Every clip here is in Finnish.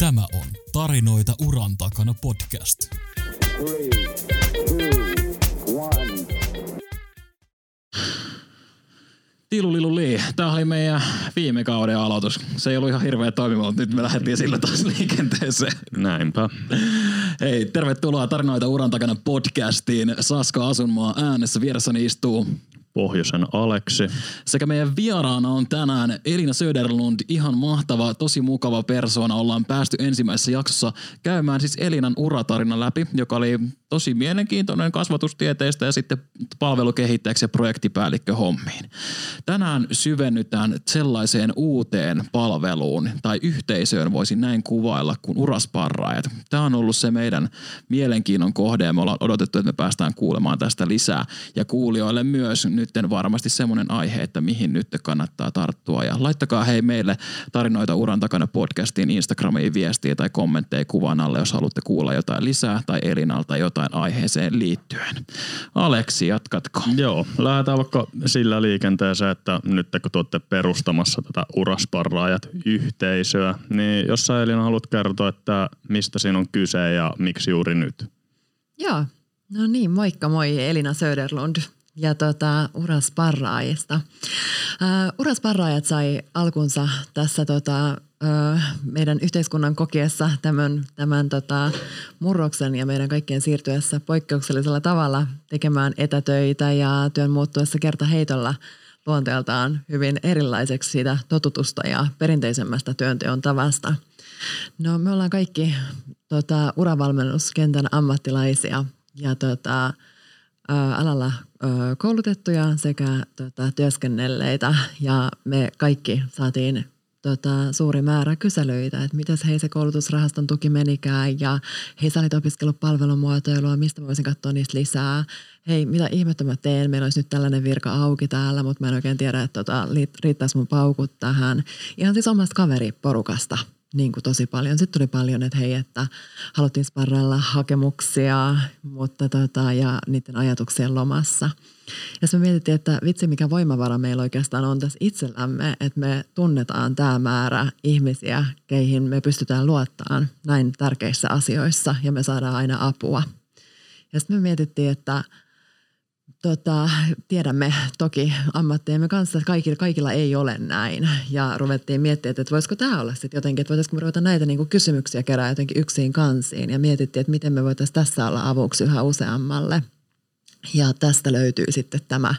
Tämä on Tarinoita uran takana podcast. Three, two, one. Tiluliluli. Tämä oli meidän viime kauden aloitus. Se ei ollut ihan hirveä toimiva, mutta nyt me lähdettiin sillä taas liikenteeseen. Näinpä. Hei, tervetuloa Tarinoita uran takana podcastiin. Saska Asunmaa äänessä vieressäni istuu Pohjoisen Aleksi. Sekä meidän vieraana on tänään Elina Söderlund, ihan mahtava, tosi mukava persona. Ollaan päästy ensimmäisessä jaksossa käymään siis Elinan uratarina läpi, joka oli tosi mielenkiintoinen kasvatustieteistä ja sitten palvelukehittäjäksi ja projektipäällikkö hommiin. Tänään syvennytään sellaiseen uuteen palveluun tai yhteisöön voisin näin kuvailla kuin urasparraajat. Tämä on ollut se meidän mielenkiinnon kohde ja me ollaan odotettu, että me päästään kuulemaan tästä lisää ja kuulijoille myös nyt varmasti semmoinen aihe, että mihin nyt kannattaa tarttua ja laittakaa hei meille tarinoita uran takana podcastiin Instagramiin viestiä tai kommentteja kuvan alle, jos haluatte kuulla jotain lisää tai Elinalta jotain jotain aiheeseen liittyen. Aleksi, jatkatko? Joo, lähdetään vaikka sillä liikenteeseen, että nyt kun tuotte perustamassa tätä urasparraajat yhteisöä, niin jos sä Elina haluat kertoa, että mistä siinä on kyse ja miksi juuri nyt? Joo, no niin, moikka moi Elina Söderlund ja tota, urasparraajista. Uh, urasparraajat sai alkunsa tässä tota, meidän yhteiskunnan kokiessa tämän, tämän tota, murroksen ja meidän kaikkien siirtyessä poikkeuksellisella tavalla tekemään etätöitä ja työn muuttuessa kertaheitolla luonteeltaan hyvin erilaiseksi siitä totutusta ja perinteisemmästä työnteon tavasta. No me ollaan kaikki tota, uravalmennuskentän ammattilaisia ja tota, alalla koulutettuja sekä tota, työskennelleitä ja me kaikki saatiin tota, suuri määrä kyselyitä, että miten hei se koulutusrahaston tuki menikään ja hei sä olit opiskellut palvelumuotoilua, mistä voisin katsoa niistä lisää. Hei, mitä ihmettä mä teen, meillä olisi nyt tällainen virka auki täällä, mutta mä en oikein tiedä, että tota, riittäisi mun paukut tähän. Ihan siis omasta kaveriporukasta niin kuin tosi paljon. Sitten tuli paljon, että hei, että haluttiin sparrella hakemuksia mutta tota, ja niiden ajatuksien lomassa – ja me mietittiin, että vitsi mikä voimavara meillä oikeastaan on tässä itsellämme, että me tunnetaan tämä määrä ihmisiä, keihin me pystytään luottamaan näin tärkeissä asioissa ja me saadaan aina apua. Ja sitten me mietittiin, että tota, tiedämme toki ammattiemme kanssa, että kaikilla, kaikilla ei ole näin. Ja ruvettiin miettimään, että voisiko tämä olla sitten jotenkin, että voitaisiinko me ruveta näitä niin kuin kysymyksiä kerää jotenkin yksin kansiin. Ja mietittiin, että miten me voitaisiin tässä olla avuksi yhä useammalle – ja tästä löytyy sitten tämä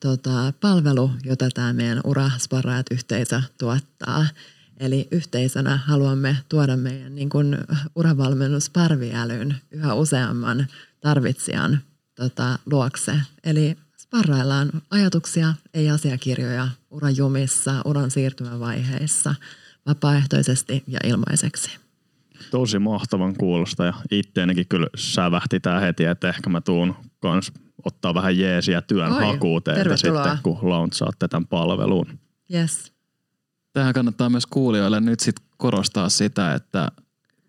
tota, palvelu, jota tämä meidän Urasparraat yhteisö tuottaa. Eli yhteisönä haluamme tuoda meidän niin kuin uravalmennusparviälyn yhä useamman tarvitsijan tota, luokse. Eli sparraillaan ajatuksia, ei asiakirjoja urajumissa, uran siirtymävaiheissa, vapaaehtoisesti ja ilmaiseksi. Tosi mahtavan kuulosta ja itteenikin kyllä sävähti tämä heti, että ehkä mä tuun kans ottaa vähän jeesiä työn Oi, hakuun teiltä sitten, kun launchaatte tämän palveluun. Yes. Tähän kannattaa myös kuulijoille nyt sit korostaa sitä, että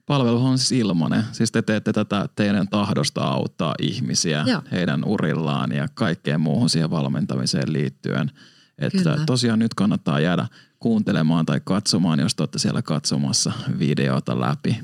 palvelu on siis ilmainen. Siis te teette tätä teidän tahdosta auttaa ihmisiä Joo. heidän urillaan ja kaikkeen muuhun siihen valmentamiseen liittyen. Että Kyllä. tosiaan nyt kannattaa jäädä kuuntelemaan tai katsomaan, jos olette siellä katsomassa videota läpi.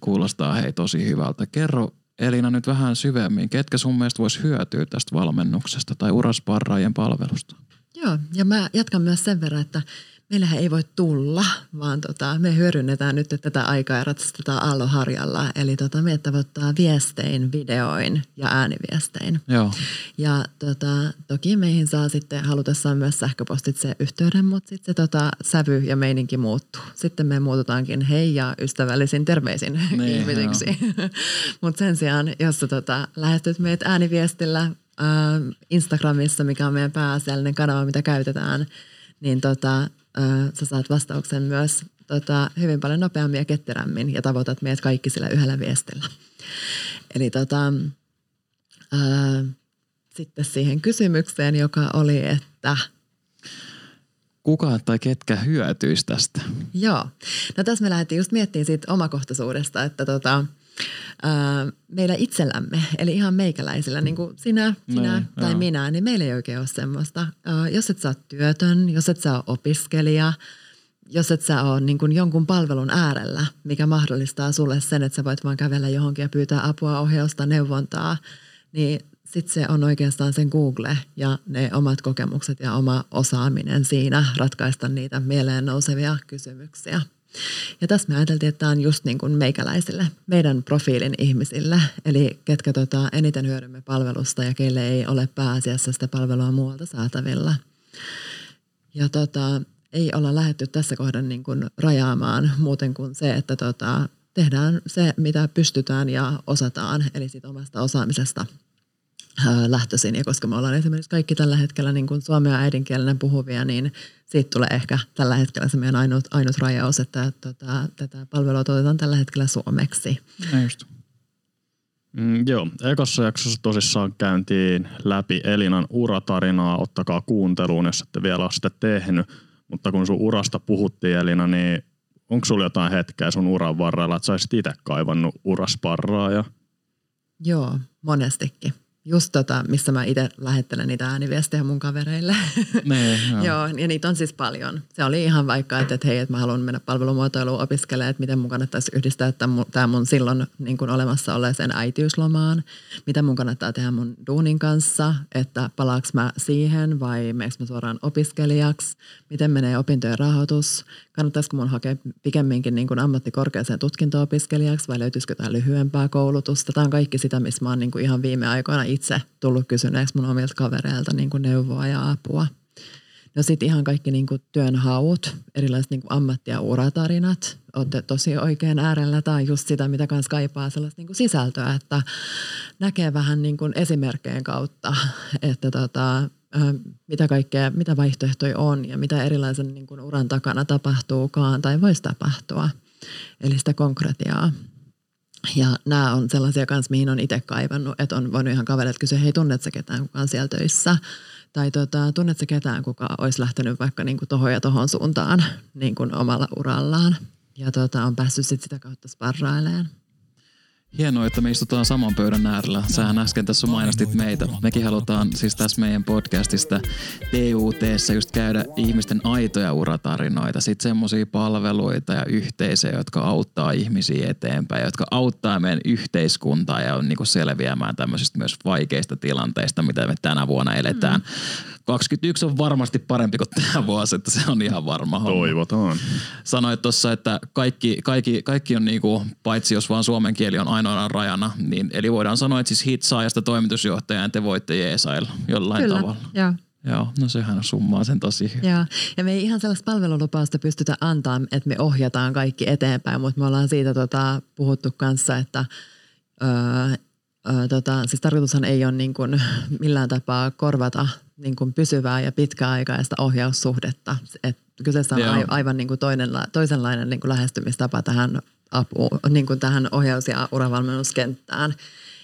Kuulostaa hei tosi hyvältä. Kerro Elina nyt vähän syvemmin, ketkä sun mielestä voisi hyötyä tästä valmennuksesta tai urasparraajien palvelusta? Joo, ja mä jatkan myös sen verran, että meillähän ei voi tulla, vaan tota, me hyödynnetään nyt tätä aikaa ja ratsastetaan aalloharjalla. Eli tota, me tavoittaa viestein, videoin ja ääniviestein. Joo. Ja tota, toki meihin saa sitten halutessaan myös sähköpostitse yhteyden, mutta sitten se tota, sävy ja meininki muuttuu. Sitten me muututaankin hei ja ystävällisin terveisin niin, ihmisiksi. mutta sen sijaan, jos sä tota, lähestyt meitä ääniviestillä Instagramissa, mikä on meidän pääasiallinen kanava, mitä käytetään, niin tota, sä saat vastauksen myös tota, hyvin paljon nopeammin ja ketterämmin ja tavoitat meidät kaikki sillä yhdellä viestillä. Eli tota, ää, sitten siihen kysymykseen, joka oli, että kuka tai ketkä hyötyisi tästä? Joo. No tässä me lähdettiin just miettimään siitä omakohtaisuudesta, että tota, meillä itsellämme, eli ihan meikäläisillä, niin kuin sinä, sinä Noin, tai joo. minä, niin meillä ei oikein ole semmoista. jos et sä ole työtön, jos et sä ole opiskelija, jos et sä ole niin kuin jonkun palvelun äärellä, mikä mahdollistaa sulle sen, että sä voit vaan kävellä johonkin ja pyytää apua, ohjausta, neuvontaa, niin sitten se on oikeastaan sen Google ja ne omat kokemukset ja oma osaaminen siinä ratkaista niitä mieleen nousevia kysymyksiä. Ja tässä me ajateltiin, että tämä on just niin kuin meikäläisille, meidän profiilin ihmisille, eli ketkä tota eniten hyödymme palvelusta ja keille ei ole pääasiassa sitä palvelua muualta saatavilla. Ja tota, ei olla lähetty tässä kohdan niin kuin rajaamaan muuten kuin se, että tota, tehdään se, mitä pystytään ja osataan, eli siitä omasta osaamisesta lähtöisin. Ja koska me ollaan esimerkiksi kaikki tällä hetkellä niin kuin suomea äidinkielenä puhuvia, niin siitä tulee ehkä tällä hetkellä se meidän ainut, ainut rajaus, että tota, tätä palvelua tuotetaan tällä hetkellä suomeksi. Ja just. Mm, joo, ekassa jaksossa tosissaan käyntiin läpi Elinan uratarinaa. Ottakaa kuunteluun, jos ette vielä ole sitä tehnyt. Mutta kun sun urasta puhuttiin Elina, niin onko sulla jotain hetkeä sun uran varrella, että sä olisit itse kaivannut urasparraa? Ja... Joo, monestikin just tota, missä mä itse lähettelen niitä ääniviestejä mun kavereille. Nee, joo. joo, ja niitä on siis paljon. Se oli ihan vaikka, että, että hei, että mä haluan mennä palvelumuotoiluun opiskelemaan, että miten mun kannattaisi yhdistää tämä mun silloin niin kuin olemassa olleeseen äitiyslomaan, mitä mun kannattaa tehdä mun duunin kanssa, että palaaks mä siihen vai meneekö mä suoraan opiskelijaksi, miten menee opintojen rahoitus, kannattaisiko mun hakea pikemminkin niin kuin ammattikorkeaseen tutkinto-opiskelijaksi vai löytyisikö jotain lyhyempää koulutusta. Tämä on kaikki sitä, missä mä oon niin kuin ihan viime aikoina itse tullut kysyneeksi mun omilta kavereilta niin kuin neuvoa ja apua. No sitten ihan kaikki niin kuin työnhaut, erilaiset niin kuin ammatti- ja uratarinat. Olette tosi oikein äärellä. Tämä on just sitä, mitä kans kaipaa sellaista niin kuin sisältöä, että näkee vähän niin kuin esimerkkeen kautta, että tota, mitä kaikkea, mitä vaihtoehtoja on ja mitä erilaisen niin kuin uran takana tapahtuukaan tai voisi tapahtua. Eli sitä konkretiaa. Ja nämä on sellaisia kanssa, mihin on itse kaivannut, että on voinut ihan kaverit kysyä, hei tunnetko ketään, kuka on siellä töissä? Tai tota, tunnetko ketään, kuka olisi lähtenyt vaikka niin tuohon ja tuohon suuntaan niin kuin omalla urallaan? Ja tota, on päässyt sit sitä kautta sparrailemaan. Hienoa, että me istutaan saman pöydän äärellä. Sähän äsken tässä mainostit meitä. Mekin halutaan siis tässä meidän podcastista TUT just käydä ihmisten aitoja uratarinoita. Sitten semmoisia palveluita ja yhteisöjä, jotka auttaa ihmisiä eteenpäin, jotka auttaa meidän yhteiskuntaa ja on niinku selviämään tämmöisistä myös vaikeista tilanteista, mitä me tänä vuonna eletään. Mm 21 on varmasti parempi kuin tämä vuosi, että se on ihan varma homma. Toivotaan. Sanoit tuossa, että kaikki, kaikki, kaikki on niinku, paitsi jos vaan suomen kieli on ainoana rajana, niin eli voidaan sanoa, että siis hitsaajasta toimitusjohtajaan te voitte jeesailla jollain Kyllä, tavalla. joo. Joo, no sehän summaa sen tosi hyvin. Joo, ja me ei ihan sellaista palvelulupausta pystytä antaa, että me ohjataan kaikki eteenpäin, mutta me ollaan siitä tota, puhuttu kanssa, että öö, öö, tota, siis tarkoitushan ei ole niin kuin millään tapaa korvata niin kuin pysyvää ja pitkäaikaista ohjaussuhdetta. Et kyseessä on Joo. aivan niin kuin toinen, toisenlainen niin kuin lähestymistapa tähän apuun, niin kuin tähän ohjaus- ja uravalmennuskenttään.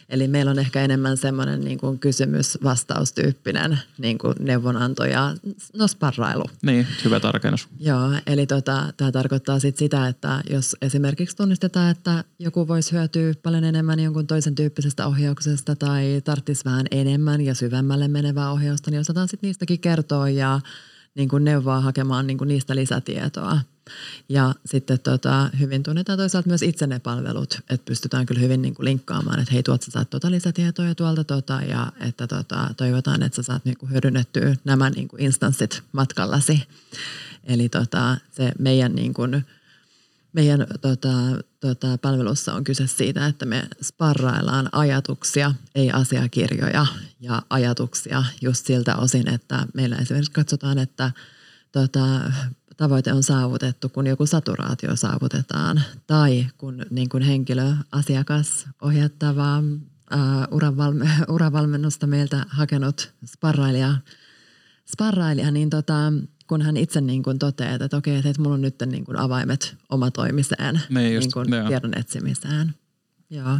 Eli meillä on ehkä enemmän semmoinen niin kuin kysymys-vastaustyyppinen niin kuin neuvonanto ja no sparrailu. Niin, hyvä tarkennus. Joo, eli tota, tämä tarkoittaa sit sitä, että jos esimerkiksi tunnistetaan, että joku voisi hyötyä paljon enemmän jonkun toisen tyyppisestä ohjauksesta tai tarvitsisi vähän enemmän ja syvemmälle menevää ohjausta, niin osataan sitten niistäkin kertoa ja niin kuin neuvoa hakemaan niin kuin niistä lisätietoa. Ja sitten tota, hyvin tunnetaan toisaalta myös itse ne palvelut, että pystytään kyllä hyvin niin kuin linkkaamaan, että hei tuot sä saat tuota lisätietoja tuolta tota, ja että tota, toivotaan, että sä saat niin kuin hyödynnettyä nämä niin kuin instanssit matkallasi. Eli tota, se meidän, niin kuin, meidän tota, tota, palvelussa on kyse siitä, että me sparraillaan ajatuksia, ei asiakirjoja ja ajatuksia just siltä osin, että meillä esimerkiksi katsotaan, että tota, tavoite on saavutettu, kun joku saturaatio saavutetaan tai kun niin kuin henkilö, asiakas, ohjattava, uravalme, uravalmennusta meiltä hakenut sparrailija, sparrailija niin tota, kun hän itse niin kuin toteaa, että okei, että mulla on nyt niin kuin avaimet omatoimiseen niin, just, niin kuin tiedon etsimiseen. Joo.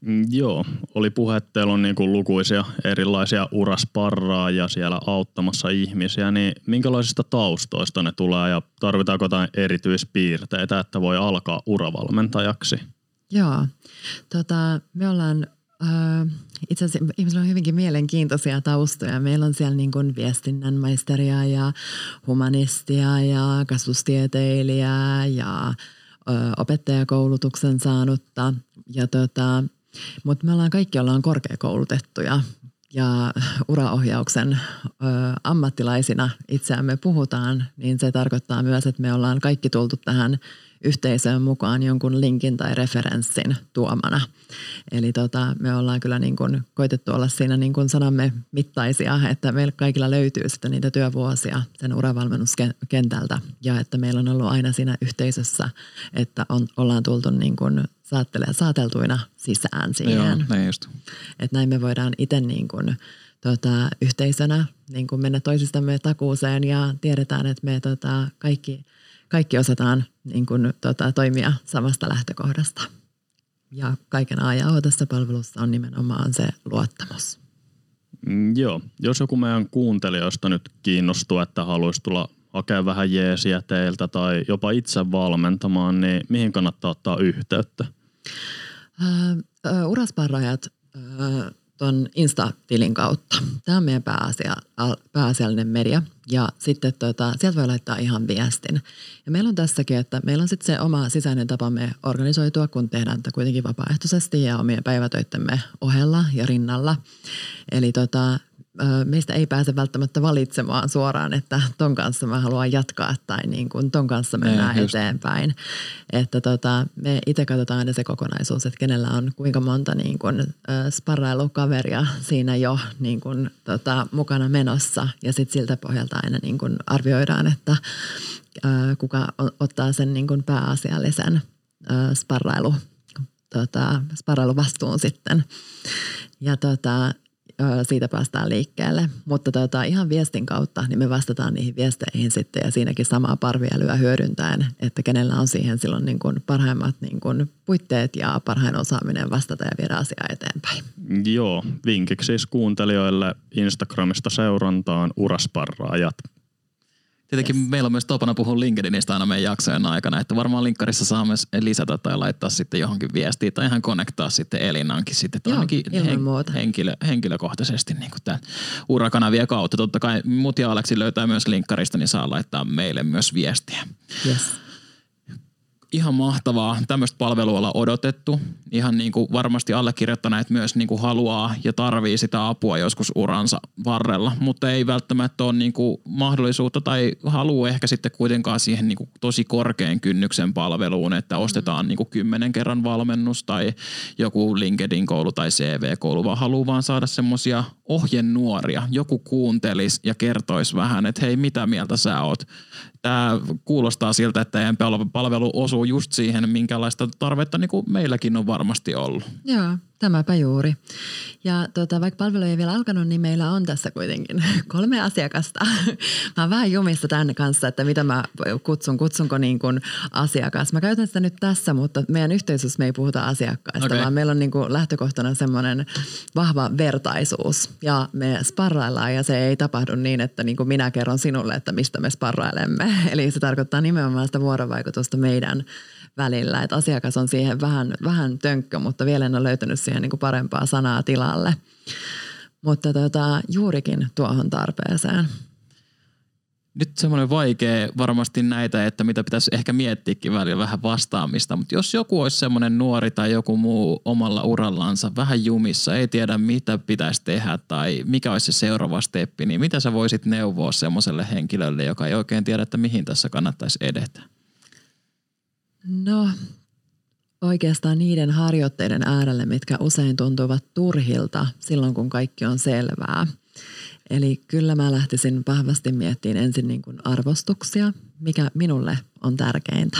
Mm, joo, oli puhe, että teillä on niin kuin lukuisia erilaisia urasparraajia siellä auttamassa ihmisiä, niin minkälaisista taustoista ne tulee ja tarvitaanko jotain erityispiirteitä, että voi alkaa uravalmentajaksi? Joo, tota, me ollaan äh, itse asiassa ihmisillä on hyvinkin mielenkiintoisia taustoja. Meillä on siellä niin kuin viestinnän maisteria ja humanistia ja kasvustieteilijää ja opettajakoulutuksen saanutta. Ja tota, mutta me ollaan kaikki ollaan korkeakoulutettuja ja uraohjauksen ö, ammattilaisina itseämme puhutaan, niin se tarkoittaa myös, että me ollaan kaikki tultu tähän yhteisöön mukaan jonkun linkin tai referenssin tuomana. Eli tota, me ollaan kyllä niin kuin koitettu olla siinä niin kuin sanamme mittaisia, että meillä kaikilla löytyy sitten niitä työvuosia sen uravalmennuskentältä ja että meillä on ollut aina siinä yhteisössä, että on, ollaan tultu niin kuin saateltuina sisään siihen. Joo, näin just. Että näin me voidaan itse niin kuin, tota, yhteisönä niin kuin mennä toisistamme takuuseen ja tiedetään, että me tota, kaikki, kaikki osataan niin kuin, tota, toimia samasta lähtökohdasta. Ja kaiken ajan tässä palvelussa on nimenomaan se luottamus. Mm, joo, jos joku meidän kuuntelijoista nyt kiinnostuu, että haluaisi tulla hakea vähän jeesiä teiltä tai jopa itse valmentamaan, niin mihin kannattaa ottaa yhteyttä? Uh, urasparrajat uh, tuon Insta-tilin kautta. Tämä on meidän pääasia, pääasiallinen media ja sitten tota, sieltä voi laittaa ihan viestin. Ja meillä on tässäkin, että meillä on sitten se oma sisäinen tapamme organisoitua, kun tehdään tätä kuitenkin vapaaehtoisesti ja omien päivätöittemme ohella ja rinnalla. Eli tota, meistä ei pääse välttämättä valitsemaan suoraan, että ton kanssa mä haluan jatkaa tai niin kuin ton kanssa mennään ei, eteenpäin. Että tota, me itse katsotaan aina se kokonaisuus, että kenellä on kuinka monta niin kuin, sparrailukaveria siinä jo niin kuin, tota, mukana menossa ja sitten siltä pohjalta aina niin kuin arvioidaan, että kuka ottaa sen niin kuin pääasiallisen sparrailu, tota, sparrailuvastuun sitten. Ja tota, siitä päästään liikkeelle. Mutta tota, ihan viestin kautta niin me vastataan niihin viesteihin sitten ja siinäkin samaa parvielyä hyödyntäen, että kenellä on siihen silloin niin kuin parhaimmat niin kuin puitteet ja parhain osaaminen vastata ja viedä asiaa eteenpäin. Joo, vinkiksi siis kuuntelijoille Instagramista seurantaan urasparraajat Tietenkin yes. meillä on myös tapana puhua LinkedInistä aina meidän jaksojen aikana, että varmaan linkkarissa saa myös lisätä tai laittaa sitten johonkin viestiä tai ihan konnektaa sitten Elinankin sitten Joo, ainakin hen, henkilö, henkilökohtaisesti niin kuin tämän urakanavia kautta. Totta kai mut ja Aleksi löytää myös linkkarista, niin saa laittaa meille myös viestiä. Yes ihan mahtavaa. Tämmöistä palvelua olla odotettu. Ihan niin kuin varmasti allekirjoittaneet myös niin kuin haluaa ja tarvii sitä apua joskus uransa varrella, mutta ei välttämättä ole niin kuin mahdollisuutta tai haluaa ehkä sitten kuitenkaan siihen niin kuin tosi korkean kynnyksen palveluun, että ostetaan niin kuin kymmenen kerran valmennus tai joku LinkedIn-koulu tai CV-koulu, vaan haluaa vaan saada semmoisia ohjenuoria. Joku kuuntelisi ja kertoisi vähän, että hei, mitä mieltä sä oot tämä kuulostaa siltä, että teidän palvelu osuu just siihen, minkälaista tarvetta niin kuin meilläkin on varmasti ollut. Joo, Tämäpä juuri. Ja tota, vaikka palvelu ei vielä alkanut, niin meillä on tässä kuitenkin kolme asiakasta. Mä oon vähän jumissa tänne kanssa, että mitä mä kutsun, kutsunko niin kuin asiakas. Mä käytän sitä nyt tässä, mutta meidän yhteisössä me ei puhuta asiakkaista, okay. vaan meillä on niin kuin lähtökohtana semmoinen vahva vertaisuus. Ja me sparraillaan ja se ei tapahdu niin, että niin kuin minä kerron sinulle, että mistä me sparrailemme. Eli se tarkoittaa nimenomaan sitä vuorovaikutusta meidän välillä. Että asiakas on siihen vähän, vähän tönkkö, mutta vielä en ole löytänyt siihen niin kuin parempaa sanaa tilalle. Mutta tota, juurikin tuohon tarpeeseen. Nyt semmoinen vaikea varmasti näitä, että mitä pitäisi ehkä miettiäkin välillä vähän vastaamista, mutta jos joku olisi semmoinen nuori tai joku muu omalla urallansa vähän jumissa, ei tiedä mitä pitäisi tehdä tai mikä olisi se seuraava steppi, niin mitä sä voisit neuvoa semmoiselle henkilölle, joka ei oikein tiedä, että mihin tässä kannattaisi edetä? No oikeastaan niiden harjoitteiden äärelle, mitkä usein tuntuvat turhilta silloin, kun kaikki on selvää. Eli kyllä mä lähtisin vahvasti miettimään ensin niin kuin arvostuksia, mikä minulle on tärkeintä.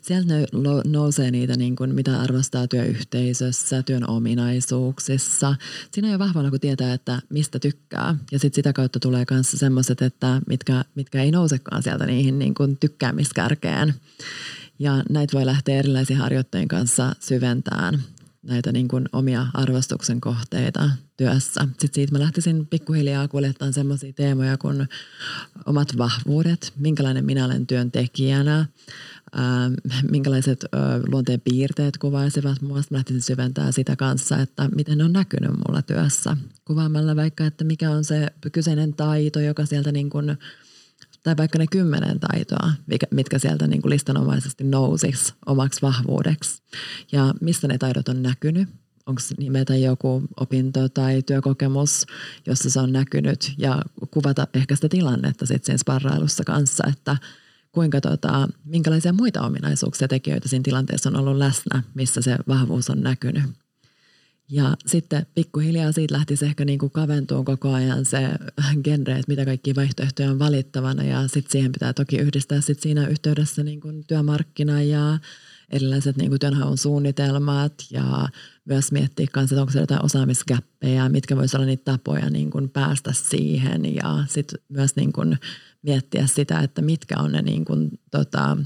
Sieltä nousee niitä, niin kuin, mitä arvostaa työyhteisössä, työn ominaisuuksissa. Siinä on jo vahvana, kun tietää, että mistä tykkää. Ja sitten sitä kautta tulee myös semmoiset, että mitkä, mitkä ei nousekaan sieltä niihin niin kuin tykkäämiskärkeen. Ja näitä voi lähteä erilaisiin harjoitteen kanssa syventämään. näitä niin kuin omia arvostuksen kohteita työssä. Sitten siitä mä lähtisin pikkuhiljaa kuljettamaan semmoisia teemoja kuin omat vahvuudet, minkälainen minä olen työntekijänä, ää, minkälaiset ää, luonteen piirteet kuvaisivat mua. Mä lähtisin syventämään sitä kanssa, että miten ne on näkynyt mulla työssä. Kuvaamalla vaikka, että mikä on se kyseinen taito, joka sieltä niin kuin – tai vaikka ne kymmenen taitoa, mitkä sieltä niin kuin listanomaisesti nousisi omaksi vahvuudeksi. Ja missä ne taidot on näkynyt, onko nimetä joku opinto tai työkokemus, jossa se on näkynyt ja kuvata ehkä sitä tilannetta sitten siinä sparrailussa kanssa, että kuinka tota, minkälaisia muita ominaisuuksia tekijöitä siinä tilanteessa on ollut läsnä, missä se vahvuus on näkynyt. Ja sitten pikkuhiljaa siitä lähtisi ehkä niin kaventuun koko ajan se genre, että mitä kaikki vaihtoehtoja on valittavana. Ja sitten siihen pitää toki yhdistää sit siinä yhteydessä niin kuin työmarkkina ja erilaiset niin kuin työnhaun suunnitelmat. Ja myös miettiä kanssa, että onko siellä jotain osaamiskäppejä, mitkä voisi olla niitä tapoja niin kuin päästä siihen. Ja sitten myös niin kuin miettiä sitä, että mitkä on ne niin kuin, tota,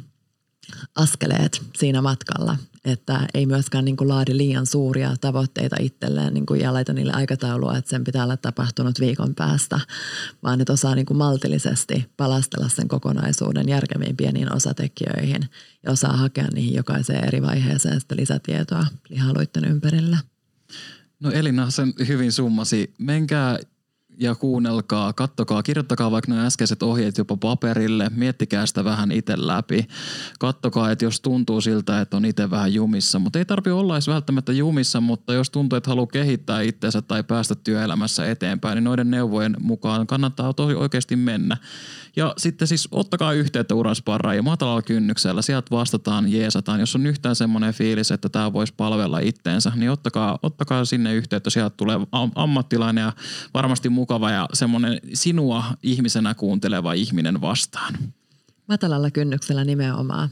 askeleet siinä matkalla, että ei myöskään niin kuin laadi liian suuria tavoitteita itselleen niin kuin ja laita niille aikataulua, että sen pitää olla tapahtunut viikon päästä, vaan että osaa niin kuin maltillisesti palastella sen kokonaisuuden järkeviin pieniin osatekijöihin ja osaa hakea niihin jokaiseen eri vaiheeseen sitä lisätietoa lihaluitten ympärillä. No Elina sen hyvin summasi. Menkää ja kuunnelkaa, kattokaa, kirjoittakaa vaikka nämä äskeiset ohjeet jopa paperille, miettikää sitä vähän itse läpi. Kattokaa, että jos tuntuu siltä, että on itse vähän jumissa, mutta ei tarvi olla edes välttämättä jumissa, mutta jos tuntuu, että haluaa kehittää itseensä tai päästä työelämässä eteenpäin, niin noiden neuvojen mukaan kannattaa tosi oikeasti mennä. Ja sitten siis ottakaa yhteyttä Uransparraan ja matalalla kynnyksellä. Sieltä vastataan, jeesataan. Jos on yhtään semmoinen fiilis, että tämä voisi palvella itteensä, niin ottakaa, ottakaa sinne yhteyttä. Sieltä tulee ammattilainen ja varmasti mukava ja semmoinen sinua ihmisenä kuunteleva ihminen vastaan. Matalalla kynnyksellä nimenomaan.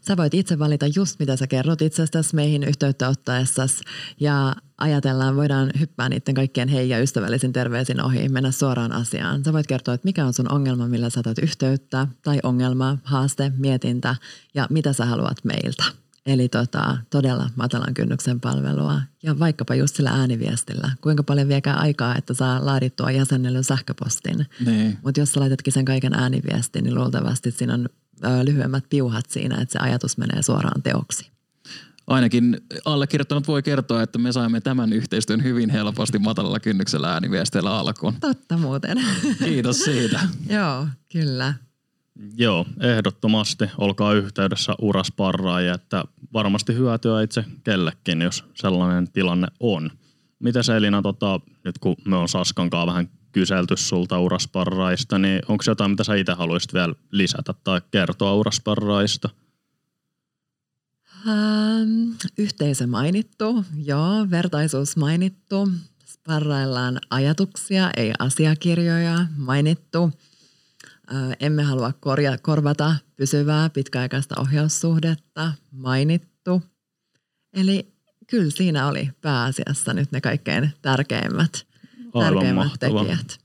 Sä voit itse valita just mitä sä kerrot itsestäsi meihin yhteyttä ottaessasi ja ajatellaan, voidaan hyppää niiden kaikkien hei ja ystävällisin terveisin ohi, mennä suoraan asiaan. Sä voit kertoa, että mikä on sun ongelma, millä sä yhteyttä tai ongelma, haaste, mietintä ja mitä sä haluat meiltä. Eli tota, todella matalan kynnyksen palvelua ja vaikkapa just sillä ääniviestillä. Kuinka paljon viekää aikaa, että saa laadittua jäsennellyn sähköpostin. Niin. Mutta jos sä laitatkin sen kaiken ääniviestin, niin luultavasti siinä on ö, lyhyemmät piuhat siinä, että se ajatus menee suoraan teoksi. Ainakin allekirjoittanut voi kertoa, että me saimme tämän yhteistyön hyvin helposti matalalla kynnyksellä ääniviesteillä alkuun. Totta muuten. Kiitos siitä. Joo, kyllä. Joo, ehdottomasti. Olkaa yhteydessä urasparraajia, että varmasti hyötyä itse kellekin, jos sellainen tilanne on. Se Elina, tota, nyt kun me on Saskankaan vähän kyselty sulta urasparraista, niin onko jotain, mitä sä itse haluaisit vielä lisätä tai kertoa urasparraista? Ähm, yhteisö mainittu, joo, vertaisuus mainittu. Sparraillaan ajatuksia, ei asiakirjoja mainittu. Emme halua korja, korvata pysyvää pitkäaikaista ohjaussuhdetta, mainittu. Eli kyllä siinä oli pääasiassa nyt ne kaikkein tärkeimmät, tärkeimmät tekijät.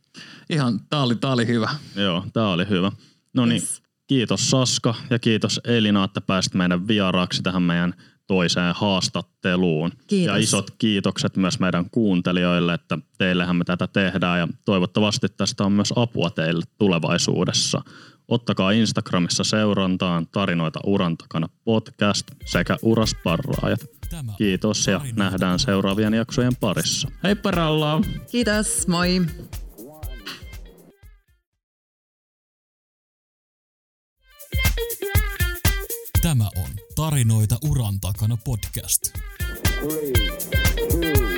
Ihan, tää oli, tää oli hyvä. Joo, tää oli hyvä. No niin, yes. kiitos Saska ja kiitos Elina, että pääsit meidän vieraaksi tähän meidän toiseen haastatteluun. Kiitos. Ja isot kiitokset myös meidän kuuntelijoille, että teillehän me tätä tehdään ja toivottavasti tästä on myös apua teille tulevaisuudessa. Ottakaa Instagramissa seurantaan tarinoita uran takana podcast sekä urasparraajat. Kiitos ja nähdään seuraavien jaksojen parissa. Heippa rallaa! Kiitos, moi! Tarinoita uran takana podcast. Three,